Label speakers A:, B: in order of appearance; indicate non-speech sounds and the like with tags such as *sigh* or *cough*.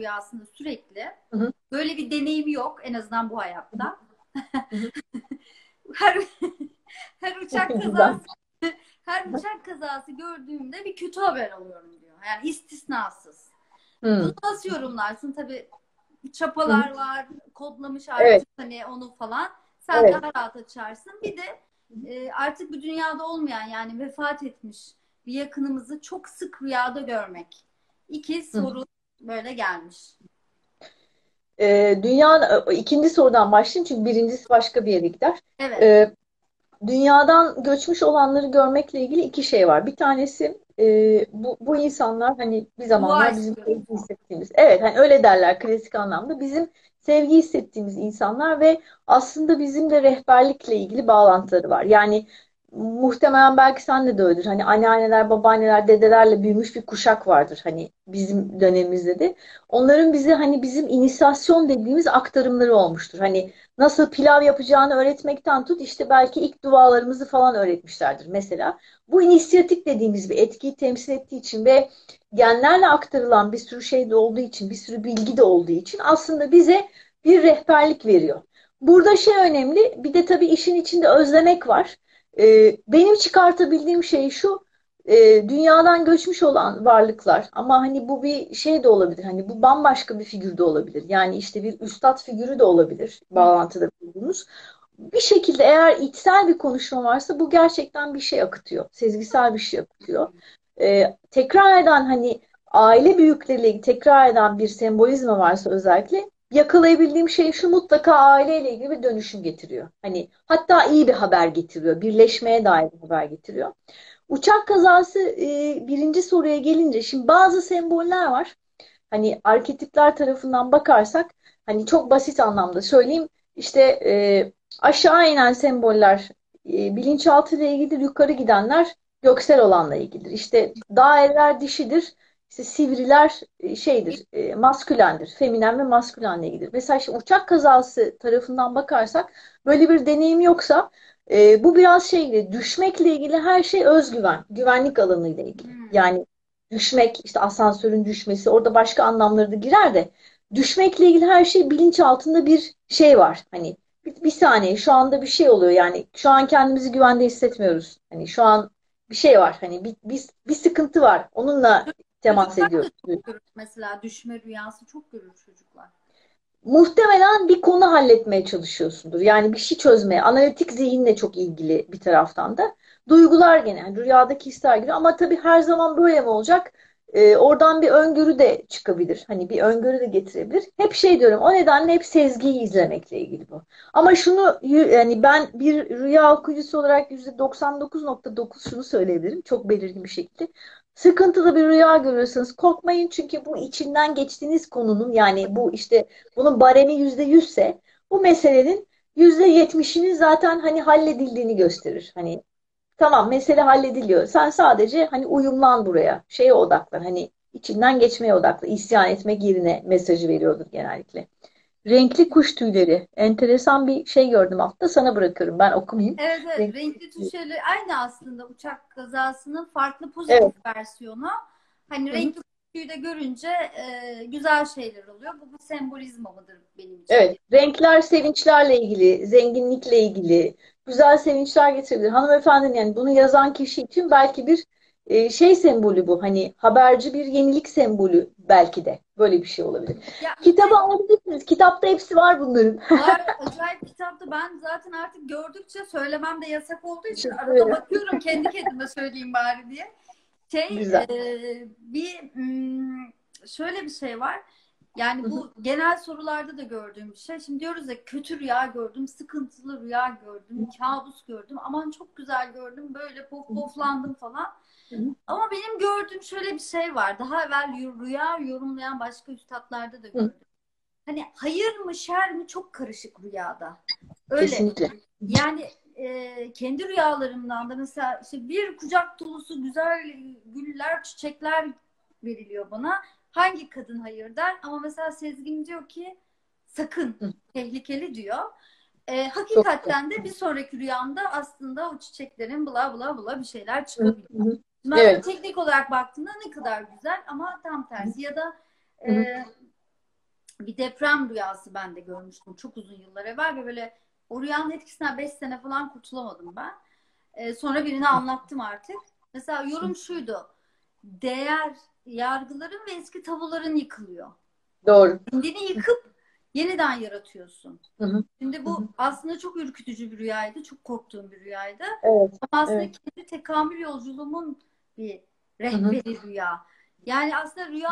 A: rüyasında sürekli.
B: Hı hı.
A: Böyle bir deneyimi yok en azından bu hayatta. *laughs* her her uçak kazası her uçak kazası gördüğümde bir kötü haber alıyorum diyor. Yani istisnasız.
B: Hı.
A: Bunu nasıl yorumlarsın? Tabii çapalar var, kodlamış artık
B: Evet.
A: hani onu falan. Sen
B: Evet.
A: daha rahat açarsın. Bir de e, artık bu dünyada olmayan yani vefat etmiş bir yakınımızı çok sık rüyada görmek. İki soru böyle gelmiş.
B: Ee, dünya ikinci sorudan başlayayım çünkü birincisi başka bir yere gider.
A: Evet.
B: Ee, dünyadan göçmüş olanları görmekle ilgili iki şey var. Bir tanesi e, bu, bu insanlar hani bir zamanlar bizim sevgi hissettiğimiz, evet hani öyle derler klasik anlamda bizim sevgi hissettiğimiz insanlar ve aslında bizim de rehberlikle ilgili bağlantıları var. Yani muhtemelen belki sen de öyledir. Hani anneanneler, babaanneler, dedelerle büyümüş bir kuşak vardır hani bizim dönemimizde de. Onların bize hani bizim inisiyasyon dediğimiz aktarımları olmuştur. Hani nasıl pilav yapacağını öğretmekten tut işte belki ilk dualarımızı falan öğretmişlerdir mesela. Bu inisiyatif dediğimiz bir etkiyi temsil ettiği için ve genlerle aktarılan bir sürü şey de olduğu için, bir sürü bilgi de olduğu için aslında bize bir rehberlik veriyor. Burada şey önemli, bir de tabii işin içinde özlemek var. Ee, benim çıkartabildiğim şey şu, e, dünyadan göçmüş olan varlıklar ama hani bu bir şey de olabilir, hani bu bambaşka bir figür de olabilir. Yani işte bir üstad figürü de olabilir bağlantıda bulunduğumuz. Bir şekilde eğer içsel bir konuşma varsa bu gerçekten bir şey akıtıyor, sezgisel bir şey akıtıyor. Ee, tekrar eden hani aile büyükleriyle tekrar eden bir sembolizma varsa özellikle yakalayabildiğim şey şu mutlaka aileyle ilgili bir dönüşüm getiriyor. Hani hatta iyi bir haber getiriyor. Birleşmeye dair bir haber getiriyor. Uçak kazası e, birinci soruya gelince şimdi bazı semboller var. Hani arketipler tarafından bakarsak hani çok basit anlamda söyleyeyim. İşte e, aşağı inen semboller e, bilinçaltı ile ilgilidir, yukarı gidenler göksel olanla ilgilidir. İşte daireler dişidir. İşte sivriler e, şeydir, e, maskülendir. Feminen ve maskülenle ilgilidir. Mesela şimdi uçak kazası tarafından bakarsak böyle bir deneyim yoksa e, bu biraz şeyle düşmekle ilgili her şey özgüven, güvenlik alanıyla ilgili.
A: Hmm.
B: Yani düşmek, işte asansörün düşmesi, orada başka anlamları da girer de düşmekle ilgili her şey bilinç altında bir şey var. Hani bir, bir saniye şu anda bir şey oluyor yani şu an kendimizi güvende hissetmiyoruz. Hani şu an bir şey var. Hani bir, bir, bir sıkıntı var. Onunla temas ediyoruz.
A: görür. Mesela düşme rüyası çok görür çocuklar.
B: Muhtemelen bir konu halletmeye çalışıyorsundur. Yani bir şey çözmeye. Analitik zihinle çok ilgili bir taraftan da. Duygular gene. Yani rüyadaki hisler gibi. Ama tabii her zaman böyle mi olacak? Ee, oradan bir öngörü de çıkabilir. Hani bir öngörü de getirebilir. Hep şey diyorum. O nedenle hep sezgiyi izlemekle ilgili bu. Ama şunu yani ben bir rüya okuyucusu olarak %99.9 şunu söyleyebilirim. Çok belirgin bir şekilde. Sıkıntılı bir rüya görüyorsanız korkmayın çünkü bu içinden geçtiğiniz konunun yani bu işte bunun baremi yüzde yüzse bu meselenin yüzde yetmişinin zaten hani halledildiğini gösterir. Hani tamam mesele hallediliyor. Sen sadece hani uyumlan buraya. Şeye odaklan. Hani içinden geçmeye odaklan. İsyan etmek yerine mesajı veriyordur genellikle. Renkli kuş tüyleri. Enteresan bir şey gördüm altta. Sana bırakıyorum. Ben okumayayım.
A: Evet evet
B: Renkli
A: renkli
B: tüy-
A: tuşları aynı aslında uçak kazasının farklı pozitif
B: Evet.
A: versiyonu. Hani
B: Hı
A: renkli kutuyu da görünce e, güzel şeyler oluyor. Bu bir sembolizma mıdır benim için?
B: Evet, renkler sevinçlerle ilgili, zenginlikle ilgili, güzel sevinçler getirebilir. Hanımefendinin yani bunu yazan kişi için belki bir e, şey sembolü bu. Hani haberci bir yenilik sembolü belki de. Böyle bir şey olabilir.
A: Ya
B: Kitabı alabilirsiniz. Kitapta hepsi var bunların.
A: var *laughs* acayip kitapta ben zaten artık gördükçe söylemem de yasak olduğu için arada bakıyorum kendi kendime söyleyeyim bari diye. Şey
B: Güzel.
A: e, bir hmm, şöyle bir şey var. Yani bu genel sorularda da gördüğüm bir şey. Şimdi diyoruz ya kötü rüya gördüm, sıkıntılı rüya gördüm, kabus gördüm. Aman çok güzel gördüm, böyle pof poflandım falan.
B: Hı hı.
A: Ama benim gördüğüm şöyle bir şey var. Daha evvel rüya yorumlayan başka üstadlarda da gördüm. Hani hayır mı şer mi çok karışık rüyada. Öyle.
B: Kesinlikle.
A: Yani e, kendi rüyalarımdan da mesela işte bir kucak dolusu güzel güller, çiçekler veriliyor bana. Hangi kadın hayır der? Ama mesela Sezgin diyor ki sakın
B: Hı.
A: tehlikeli diyor. E, hakikaten de bir sonraki rüyamda aslında o çiçeklerin bla bla bla bir şeyler
B: Hı
A: çıkabiliyor.
B: Hı.
A: Ben
B: Evet.
A: teknik olarak baktığımda ne kadar güzel ama tam tersi ya da e, bir deprem rüyası ben de görmüştüm çok uzun yıllar evvel ve böyle o rüyanın etkisinden 5 sene falan kurtulamadım ben. Ee, sonra birine anlattım artık. Mesela yorum şuydu. Değer yargıların ve eski tabuların yıkılıyor.
B: Doğru.
A: Kendini yıkıp yeniden yaratıyorsun.
B: Hı hı.
A: Şimdi
B: Hı
A: bu
B: hı.
A: aslında çok ürkütücü bir rüyaydı. Çok korktuğum bir rüyaydı.
B: Evet.
A: Ama aslında
B: Evet.
A: kendi tekamül yolculuğumun bir rehberi rüya. Yani aslında rüya